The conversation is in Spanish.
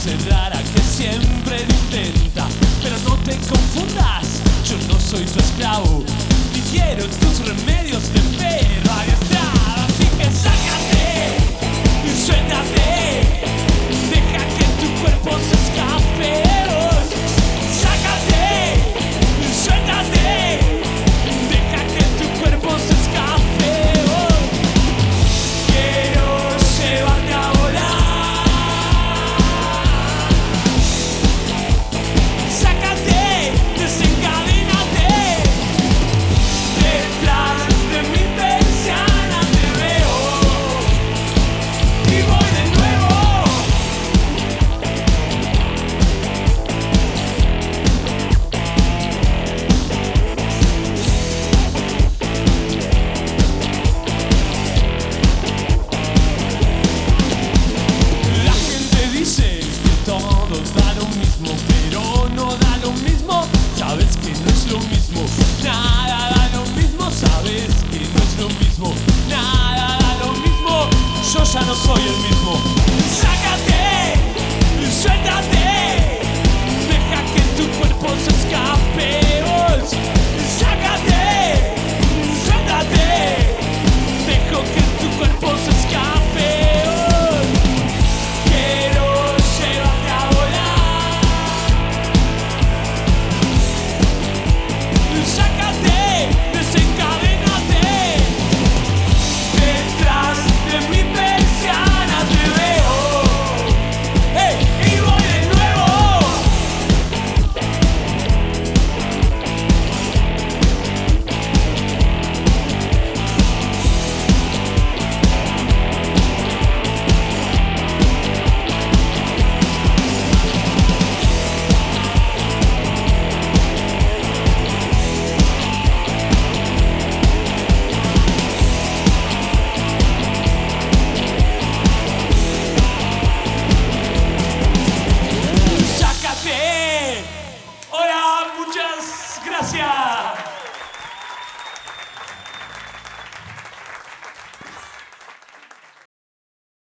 clase rara que siempre intenta. Pero no te confundas, yo no soy tu esclavo. Ni quiero tus remedios de perro. sabes que no es lo mismo. Nada da lo mismo, sabes que no es lo mismo.